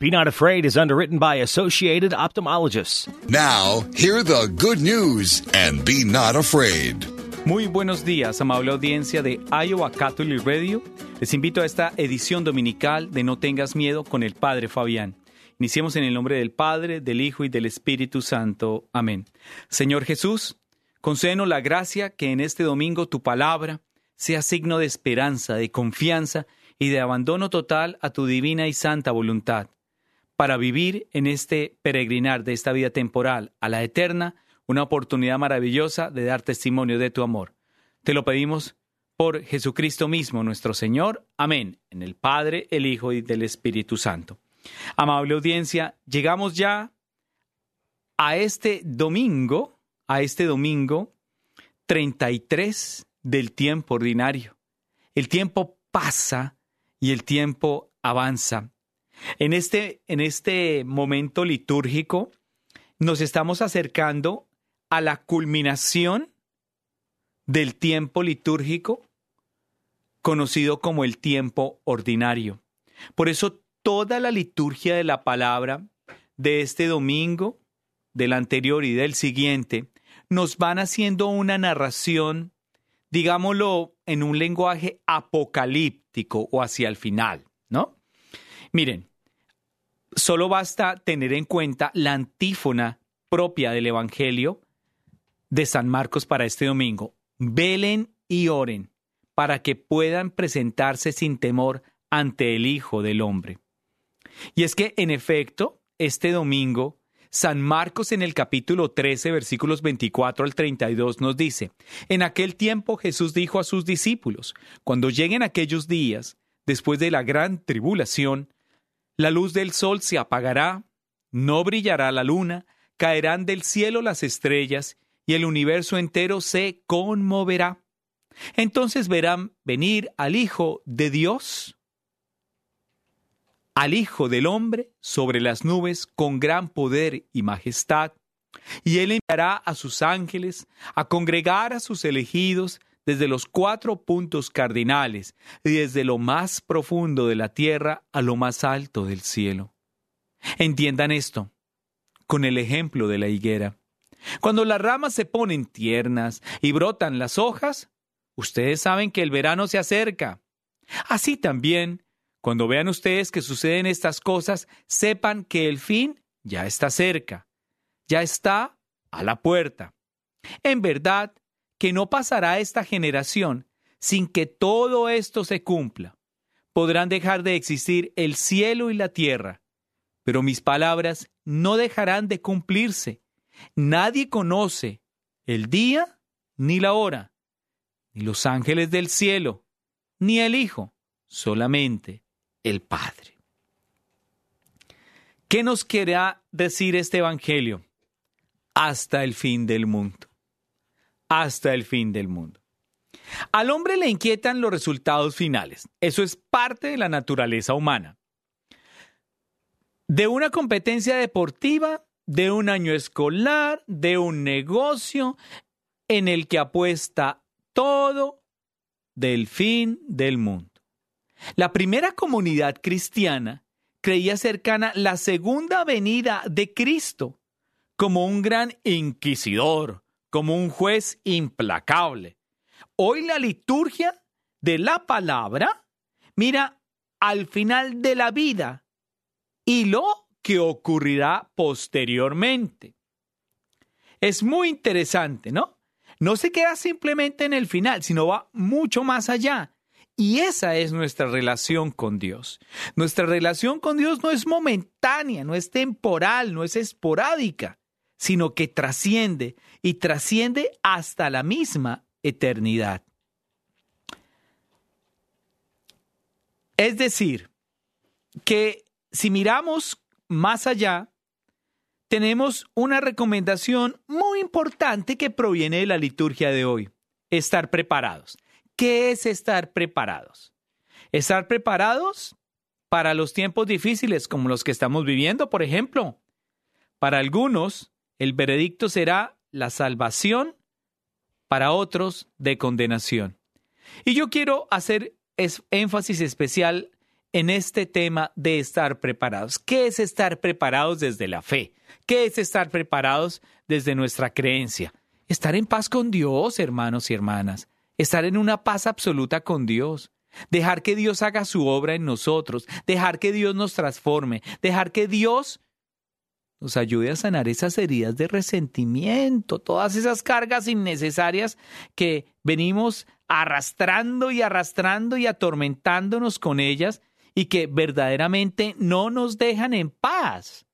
Be Not Afraid is underwritten by Associated Ophthalmologists. Now, hear the good news and be not afraid. Muy buenos días, amable audiencia de Iowa Catholic Radio. Les invito a esta edición dominical de No tengas miedo con el Padre Fabián. Iniciemos en el nombre del Padre, del Hijo y del Espíritu Santo. Amén. Señor Jesús, concédenos la gracia que en este domingo tu palabra sea signo de esperanza, de confianza y de abandono total a tu divina y santa voluntad para vivir en este peregrinar de esta vida temporal a la eterna, una oportunidad maravillosa de dar testimonio de tu amor. Te lo pedimos por Jesucristo mismo, nuestro Señor. Amén. En el Padre, el Hijo y del Espíritu Santo. Amable audiencia, llegamos ya a este domingo, a este domingo 33 del tiempo ordinario. El tiempo pasa y el tiempo avanza. En este, en este momento litúrgico nos estamos acercando a la culminación del tiempo litúrgico conocido como el tiempo ordinario. Por eso toda la liturgia de la palabra de este domingo, del anterior y del siguiente, nos van haciendo una narración, digámoslo, en un lenguaje apocalíptico o hacia el final, ¿no? Miren, solo basta tener en cuenta la antífona propia del Evangelio de San Marcos para este domingo. Velen y oren para que puedan presentarse sin temor ante el Hijo del Hombre. Y es que, en efecto, este domingo, San Marcos en el capítulo 13, versículos 24 al 32 nos dice, En aquel tiempo Jesús dijo a sus discípulos, Cuando lleguen aquellos días, después de la gran tribulación, la luz del sol se apagará, no brillará la luna, caerán del cielo las estrellas, y el universo entero se conmoverá. Entonces verán venir al Hijo de Dios, al Hijo del Hombre, sobre las nubes con gran poder y majestad, y él enviará a sus ángeles a congregar a sus elegidos desde los cuatro puntos cardinales y desde lo más profundo de la tierra a lo más alto del cielo. Entiendan esto con el ejemplo de la higuera. Cuando las ramas se ponen tiernas y brotan las hojas, ustedes saben que el verano se acerca. Así también, cuando vean ustedes que suceden estas cosas, sepan que el fin ya está cerca, ya está a la puerta. En verdad, que no pasará esta generación sin que todo esto se cumpla. Podrán dejar de existir el cielo y la tierra, pero mis palabras no dejarán de cumplirse. Nadie conoce el día ni la hora, ni los ángeles del cielo, ni el Hijo, solamente el Padre. ¿Qué nos querrá decir este Evangelio? Hasta el fin del mundo hasta el fin del mundo. Al hombre le inquietan los resultados finales. Eso es parte de la naturaleza humana. De una competencia deportiva, de un año escolar, de un negocio en el que apuesta todo del fin del mundo. La primera comunidad cristiana creía cercana la segunda venida de Cristo como un gran inquisidor, como un juez implacable. Hoy la liturgia de la palabra mira al final de la vida y lo que ocurrirá posteriormente. Es muy interesante, ¿no? No se queda simplemente en el final, sino va mucho más allá. Y esa es nuestra relación con Dios. Nuestra relación con Dios no es momentánea, no es temporal, no es esporádica sino que trasciende y trasciende hasta la misma eternidad. Es decir, que si miramos más allá, tenemos una recomendación muy importante que proviene de la liturgia de hoy, estar preparados. ¿Qué es estar preparados? Estar preparados para los tiempos difíciles como los que estamos viviendo, por ejemplo. Para algunos, el veredicto será la salvación, para otros de condenación. Y yo quiero hacer énfasis especial en este tema de estar preparados. ¿Qué es estar preparados desde la fe? ¿Qué es estar preparados desde nuestra creencia? Estar en paz con Dios, hermanos y hermanas. Estar en una paz absoluta con Dios. Dejar que Dios haga su obra en nosotros. Dejar que Dios nos transforme. Dejar que Dios nos ayude a sanar esas heridas de resentimiento, todas esas cargas innecesarias que venimos arrastrando y arrastrando y atormentándonos con ellas y que verdaderamente no nos dejan en paz.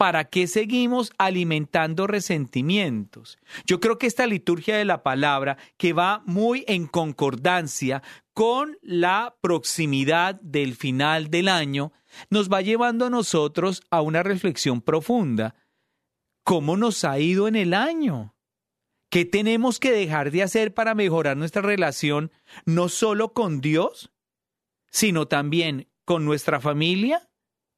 ¿Para qué seguimos alimentando resentimientos? Yo creo que esta liturgia de la palabra, que va muy en concordancia con la proximidad del final del año, nos va llevando a nosotros a una reflexión profunda. ¿Cómo nos ha ido en el año? ¿Qué tenemos que dejar de hacer para mejorar nuestra relación no solo con Dios, sino también con nuestra familia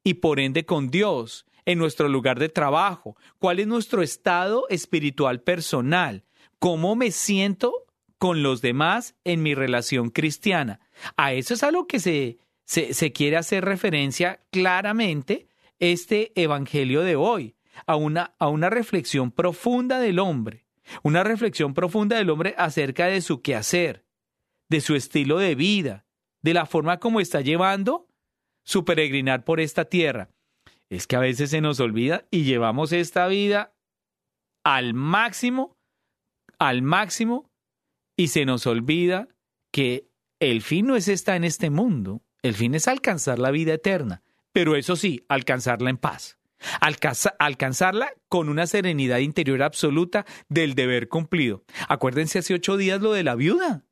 y por ende con Dios, en nuestro lugar de trabajo? ¿Cuál es nuestro estado espiritual personal? ¿Cómo me siento con los demás en mi relación cristiana? A eso es algo que se se, quiere hacer referencia claramente este Evangelio de hoy, a una, a una reflexión profunda del hombre, una reflexión profunda del hombre acerca de su quehacer, de su estilo de vida, de la forma como está llevando su peregrinar por esta tierra. Es que a veces se nos olvida y llevamos esta vida al máximo, al máximo, y se nos olvida que el fin no es estar en este mundo, el fin es alcanzar la vida eterna, pero eso sí, alcanzarla en paz. alcanzarla con una serenidad interior absoluta del deber cumplido. Acuérdense hace ocho días lo de la viuda.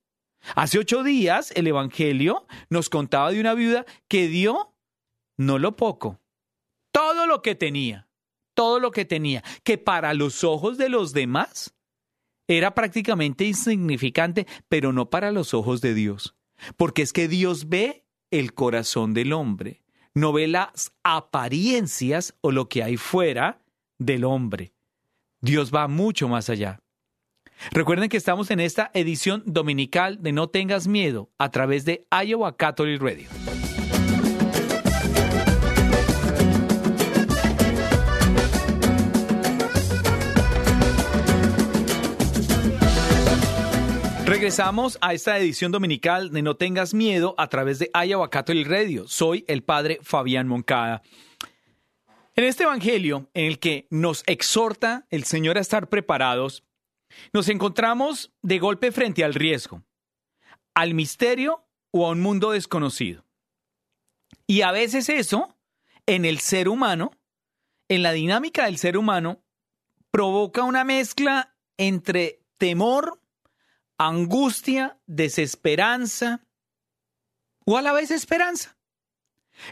Hace ocho días el Evangelio nos contaba de una viuda que dio no lo poco, lo que tenía, todo lo que tenía, que para los ojos de los demás era prácticamente insignificante, pero no para los ojos de Dios. Porque es que Dios ve el corazón del hombre, no ve las apariencias o lo que hay fuera del hombre. Dios va mucho más allá. Recuerden que estamos en esta edición dominical de No tengas miedo a través de Iowa Catholic Radio. Regresamos a esta edición dominical de No tengas miedo a través de Iowa el Radio. Soy el padre Fabián Moncada. En este evangelio en el que nos exhorta el Señor a estar preparados, nos encontramos de golpe frente al riesgo, al misterio o a un mundo desconocido. Y a veces eso, en el ser humano, en la dinámica del ser humano, provoca una mezcla entre temor angustia, desesperanza o a la vez esperanza.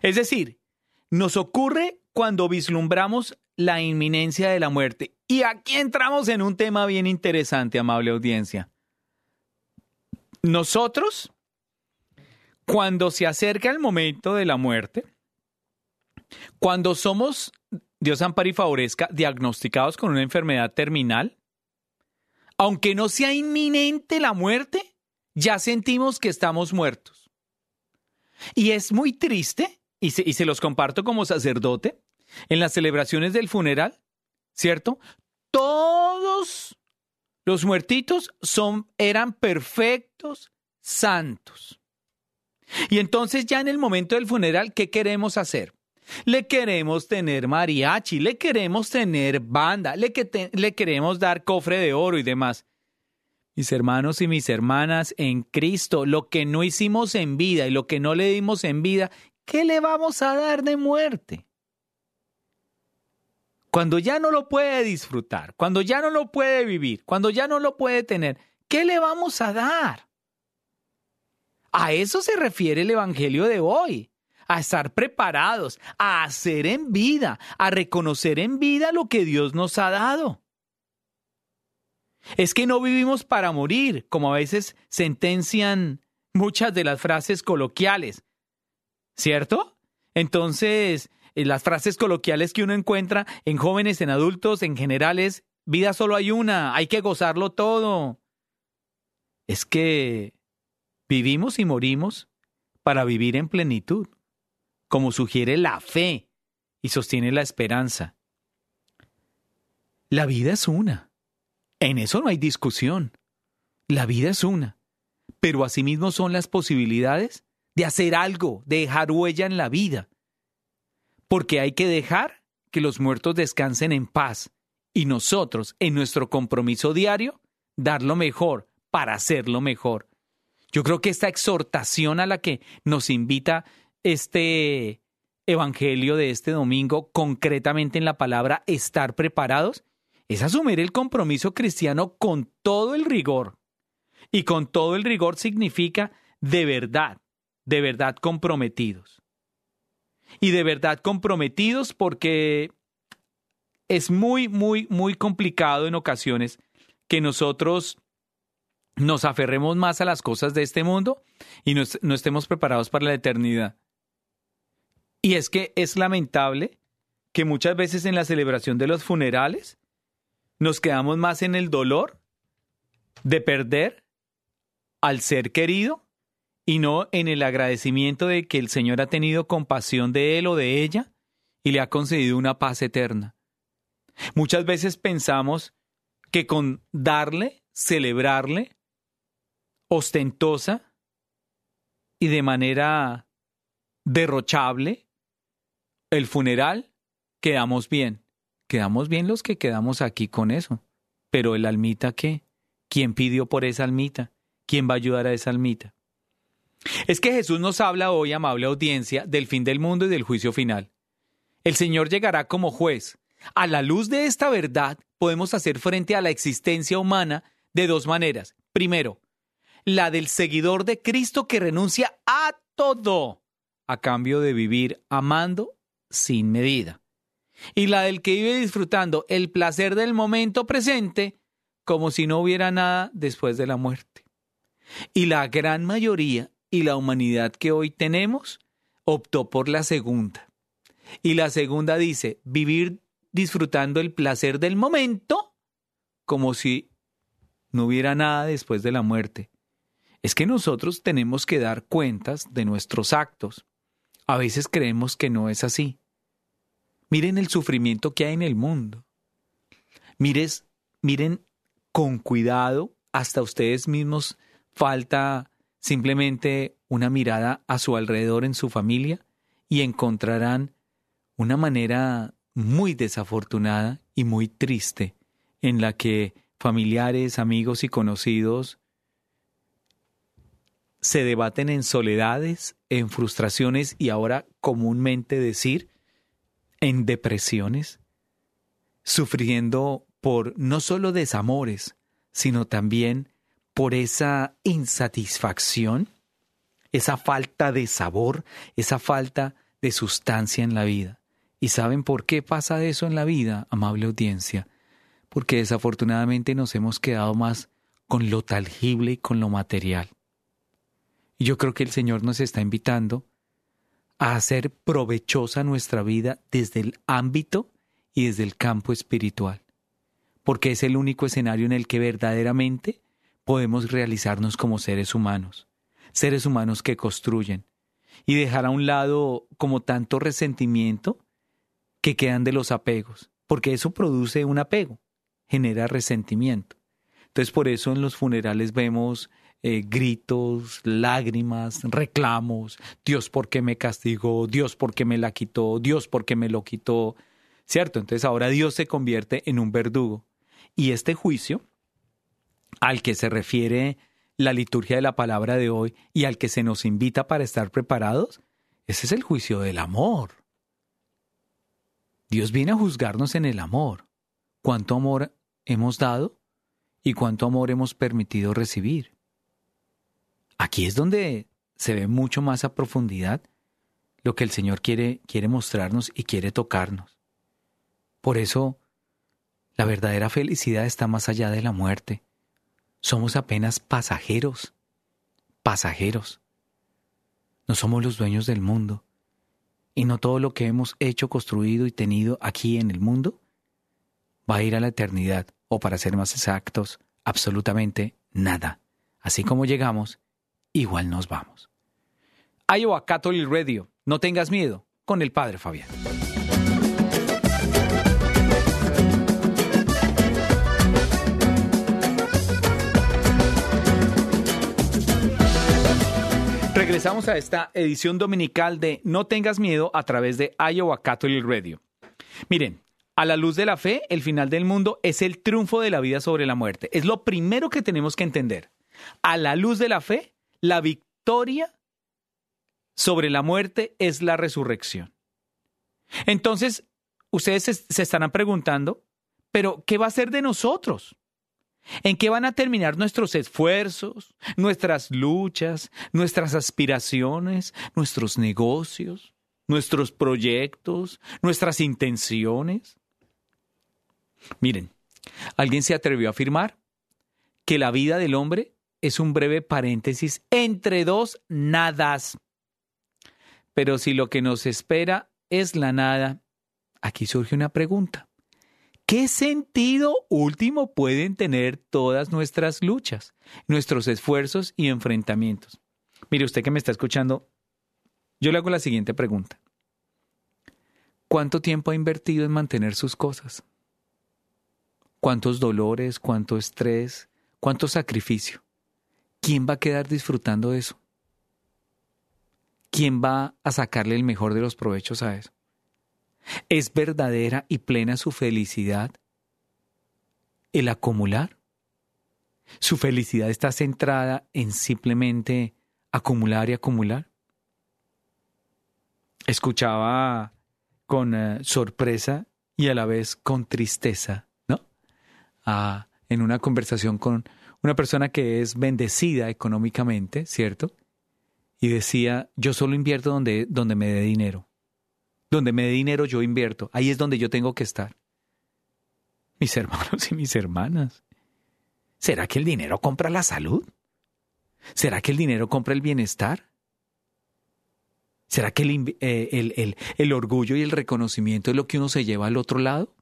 Es decir, nos ocurre cuando vislumbramos la inminencia de la muerte. Y aquí entramos en un tema bien interesante, amable audiencia. Nosotros, cuando se acerca el momento de la muerte, cuando somos, Dios ampare y favorezca, diagnosticados con una enfermedad terminal, aunque no sea inminente la muerte, ya sentimos que estamos muertos. Y es muy triste, y se, los comparto como sacerdote, en las celebraciones del funeral, ¿cierto? Todos los muertitos son, eran perfectos, santos. Y entonces ya en el momento del funeral, ¿qué queremos hacer? Le queremos tener mariachi, le queremos tener banda, le, queremos dar cofre de oro y demás. Mis hermanos y mis hermanas en Cristo, lo que no hicimos en vida y lo que no le dimos en vida, ¿qué le vamos a dar de muerte? Cuando ya no lo puede disfrutar, cuando ya no lo puede vivir, cuando ya no lo puede tener, ¿qué le vamos a dar? A eso se refiere el Evangelio de hoy a estar preparados, a hacer en vida, a reconocer en vida lo que Dios nos ha dado. Es que no vivimos para morir, como a veces sentencian muchas de las frases coloquiales, ¿cierto? Entonces, eh, las frases coloquiales que uno encuentra en jóvenes, en adultos, en generales, vida solo hay una, hay que gozarlo todo. Es que vivimos y morimos para vivir en plenitud como sugiere la fe y sostiene la esperanza. La vida es una. En eso no hay discusión. La vida es una. Pero asimismo son las posibilidades de hacer algo, de dejar huella en la vida. Porque hay que dejar que los muertos descansen en paz y nosotros, en nuestro compromiso diario, dar lo mejor para hacerlo mejor. Yo creo que esta exhortación a la que nos invita este Evangelio de este domingo, concretamente en la palabra estar preparados, es asumir el compromiso cristiano con todo el rigor. Y con todo el rigor significa de verdad, de verdad comprometidos. Y de verdad comprometidos porque es muy, muy, muy complicado en ocasiones que nosotros nos aferremos más a las cosas de este mundo y no, estemos preparados para la eternidad. Y es que es lamentable que muchas veces en la celebración de los funerales nos quedamos más en el dolor de perder al ser querido y no en el agradecimiento de que el Señor ha tenido compasión de él o de ella y le ha concedido una paz eterna. Muchas veces pensamos que con darle, celebrarle, ostentosa y de manera derrochable, el funeral, quedamos bien. Quedamos bien los que quedamos aquí con eso. Pero el almita, ¿qué? ¿Quién pidió por esa almita? ¿Quién va a ayudar a esa almita? Es que Jesús nos habla hoy, amable audiencia, del fin del mundo y del juicio final. El Señor llegará como juez. A la luz de esta verdad, podemos hacer frente a la existencia humana de dos maneras. Primero, la del seguidor de Cristo que renuncia a todo a cambio de vivir amando sin medida. Y la del que vive disfrutando el placer del momento presente como si no hubiera nada después de la muerte. Y la gran mayoría y la humanidad que hoy tenemos optó por la segunda. Y la segunda dice, vivir disfrutando el placer del momento como si no hubiera nada después de la muerte. Es que nosotros tenemos que dar cuentas de nuestros actos. A veces creemos que no es así. Miren el sufrimiento que hay en el mundo. Mires, miren con cuidado, hasta ustedes mismos falta simplemente una mirada a su alrededor en su familia y encontrarán una manera muy desafortunada y muy triste en la que familiares, amigos y conocidos se debaten en soledades, en frustraciones y ahora comúnmente decir en depresiones, sufriendo por no solo desamores, sino también por esa insatisfacción, esa falta de sabor, esa falta de sustancia en la vida. ¿Y saben por qué pasa eso en la vida, amable audiencia? Porque desafortunadamente nos hemos quedado más con lo tangible y con lo material. Y yo creo que el Señor nos está invitando a hacer provechosa nuestra vida desde el ámbito y desde el campo espiritual, porque es el único escenario en el que verdaderamente podemos realizarnos como seres humanos, seres humanos que construyen, y dejar a un lado como tanto resentimiento que quedan de los apegos, porque eso produce un apego, genera resentimiento. Entonces por eso en los funerales vemos eh, gritos, lágrimas, reclamos, Dios por qué me castigó, Dios por qué me la quitó, Dios por qué me lo quitó, ¿cierto? Entonces ahora Dios se convierte en un verdugo. Y este juicio al que se refiere la liturgia de la palabra de hoy y al que se nos invita para estar preparados, ese es el juicio del amor. Dios viene a juzgarnos en el amor. ¿Cuánto amor hemos dado y cuánto amor hemos permitido recibir? Aquí es donde se ve mucho más a profundidad lo que el Señor quiere, quiere mostrarnos y quiere tocarnos. Por eso, la verdadera felicidad está más allá de la muerte. Somos apenas pasajeros, pasajeros. No somos los dueños del mundo. Y no todo lo que hemos hecho, construido y tenido aquí en el mundo va a ir a la eternidad, o para ser más exactos, absolutamente nada. Así como llegamos, igual nos vamos. Iowa Catholic Radio No tengas miedo con el Padre Fabián. Regresamos a esta edición dominical de No tengas miedo a través de Iowa Catholic Radio. Miren, a la luz de la fe, el final del mundo es el triunfo de la vida sobre la muerte. Es lo primero que tenemos que entender. A la luz de la fe, la victoria sobre la muerte es la resurrección. Entonces, ustedes se, estarán preguntando, pero ¿qué va a ser de nosotros? ¿En qué van a terminar nuestros esfuerzos, nuestras luchas, nuestras aspiraciones, nuestros negocios, nuestros proyectos, nuestras intenciones? Miren, alguien se atrevió a afirmar que la vida del hombre es un breve paréntesis entre dos nadas. Pero si lo que nos espera es la nada, aquí surge una pregunta. ¿Qué sentido último pueden tener todas nuestras luchas, nuestros esfuerzos y enfrentamientos? Mire, usted que me está escuchando, yo le hago la siguiente pregunta. ¿Cuánto tiempo ha invertido en mantener sus cosas? ¿Cuántos dolores, cuánto estrés, cuánto sacrificio? ¿Quién va a quedar disfrutando de eso? ¿quién va a sacarle el mejor de los provechos a eso? ¿Es verdadera y plena su felicidad el acumular? ¿Su felicidad está centrada en simplemente acumular y acumular? Escuchaba con eh, sorpresa y a la vez con tristeza, ¿no? Ah, en una conversación con una persona que es bendecida económicamente, ¿cierto? y decía, yo solo invierto donde, donde me dé dinero. Donde me dé dinero yo invierto. Ahí es donde yo tengo que estar. Mis hermanos y mis hermanas. ¿Será que el dinero compra la salud? ¿Será que el dinero compra el bienestar? ¿Será que el, eh, el, el, el, orgullo y el reconocimiento es lo que uno se lleva al otro lado?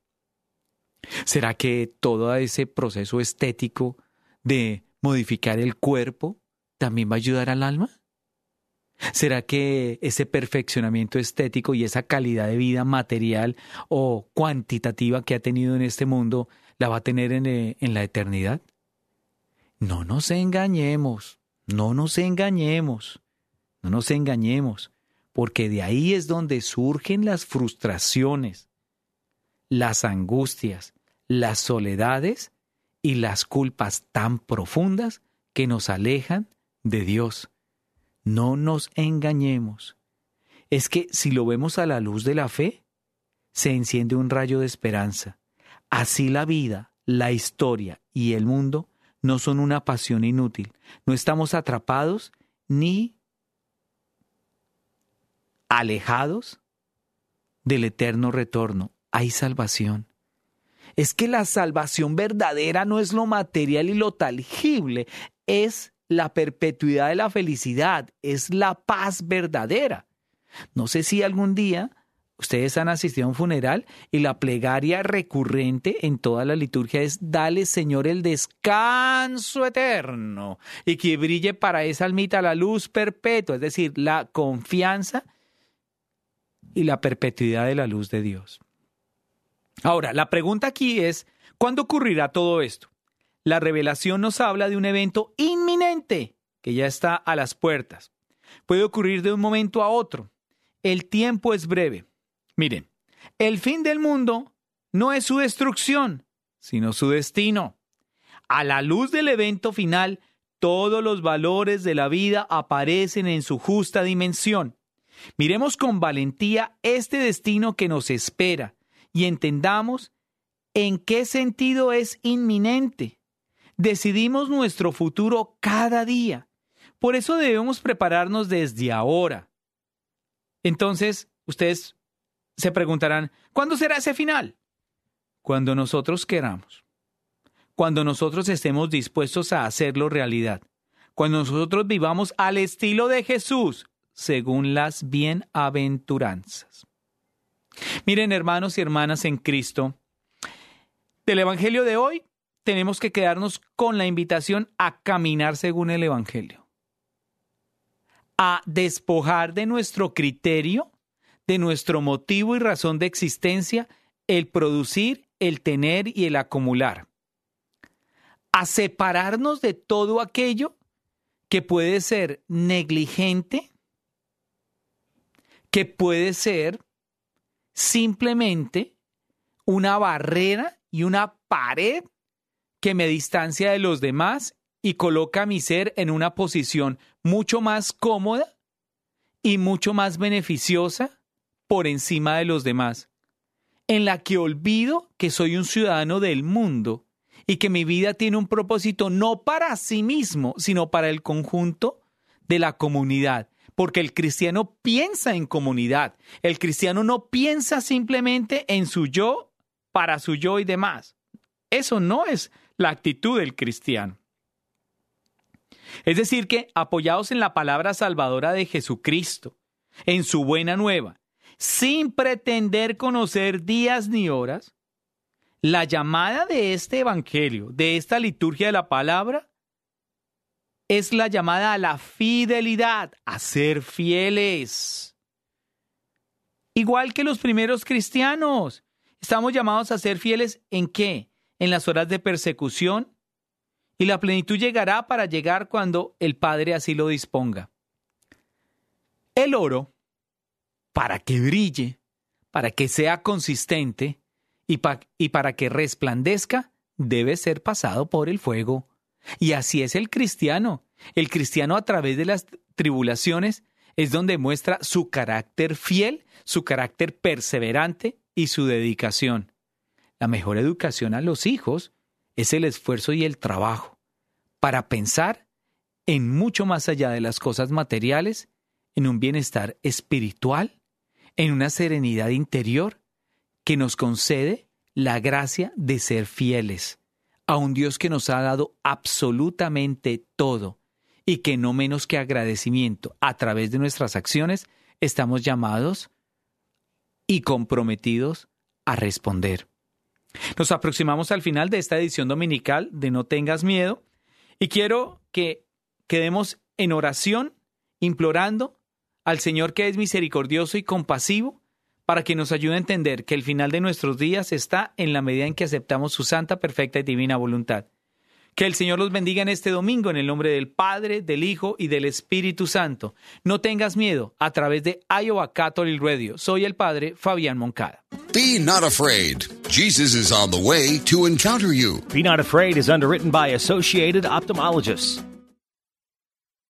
¿Será que todo ese proceso estético de modificar el cuerpo también va a ayudar al alma? ¿Será que ese perfeccionamiento estético y esa calidad de vida material o cuantitativa que ha tenido en este mundo la va a tener en, eh, en la eternidad? No nos engañemos, no nos engañemos, no nos engañemos, porque de ahí es donde surgen las frustraciones, las angustias, las soledades y las culpas tan profundas que nos alejan de Dios no nos engañemos. Es que si lo vemos a la luz de la fe, se enciende un rayo de esperanza. Así la vida, la historia y el mundo no son una pasión inútil. No estamos atrapados ni alejados del eterno retorno. Hay salvación. Es que la salvación verdadera no es lo material y lo tangible, es la perpetuidad de la felicidad, es la paz verdadera. No sé si algún día ustedes han asistido a un funeral y la plegaria recurrente en toda la liturgia es dale Señor el descanso eterno y que brille para esa almita la luz perpetua, es decir, la confianza y la perpetuidad de la luz de Dios. Ahora, la pregunta aquí es, ¿cuándo ocurrirá todo esto? la revelación nos habla de un evento inminente que ya está a las puertas. Puede ocurrir de un momento a otro. El tiempo es breve. Miren, el fin del mundo no es su destrucción, sino su destino. A la luz del evento final, todos los valores de la vida aparecen en su justa dimensión. Miremos con valentía este destino que nos espera y entendamos en qué sentido es inminente Decidimos nuestro futuro cada día. Por eso debemos prepararnos desde ahora. Entonces, ustedes se preguntarán, ¿cuándo será ese final? Cuando nosotros queramos. Cuando nosotros estemos dispuestos a hacerlo realidad. Cuando nosotros vivamos al estilo de Jesús, según las bienaventuranzas. Miren, hermanos y hermanas en Cristo, del Evangelio de hoy tenemos que quedarnos con la invitación a caminar según el Evangelio. a despojar de nuestro criterio, de nuestro motivo y razón de existencia, el producir, el tener y el acumular. A separarnos de todo aquello que puede ser negligente, que puede ser simplemente una barrera y una pared que me distancia de los demás y coloca a mi ser en una posición mucho más cómoda y mucho más beneficiosa por encima de los demás, en la que olvido que soy un ciudadano del mundo y que mi vida tiene un propósito no para sí mismo, sino para el conjunto de la comunidad. Porque el cristiano piensa en comunidad. El cristiano no piensa simplemente en su yo, para su yo y demás. Eso no es la actitud del cristiano. Es decir, que apoyados en la palabra salvadora de Jesucristo, en su buena nueva, sin pretender conocer días ni horas, la llamada de este Evangelio, de esta liturgia de la palabra, es la llamada a la fidelidad, a ser fieles. Igual que los primeros cristianos, estamos llamados a ser fieles en qué? En las horas de persecución, y la plenitud llegará para llegar cuando el Padre así lo disponga. El oro, para que brille, para que sea consistente y, y para que resplandezca, debe ser pasado por el fuego. Y así es el cristiano. El cristiano a través de las tribulaciones es donde muestra su carácter fiel, su carácter perseverante y su dedicación. La mejor educación a los hijos es el esfuerzo y el trabajo para pensar en mucho más allá de las cosas materiales, en un bienestar espiritual, en una serenidad interior que nos concede la gracia de ser fieles a un Dios que nos ha dado absolutamente todo y que no menos que agradecimiento a través de nuestras acciones estamos llamados y comprometidos a responder. Nos aproximamos al final de esta edición dominical de No tengas miedo y quiero que quedemos en oración implorando al Señor que es misericordioso y compasivo para que nos ayude a entender que el final de nuestros días está en la medida en que aceptamos su santa, perfecta y divina voluntad. Que el Señor los bendiga en este domingo en el nombre del Padre, del Hijo y del Espíritu Santo. No tengas miedo a través de Iowa Catholic Radio. Soy el Padre Fabián Moncada. Be not afraid. Jesus is on the way to encounter you. Be Not Afraid is underwritten by Associated Ophthalmologists.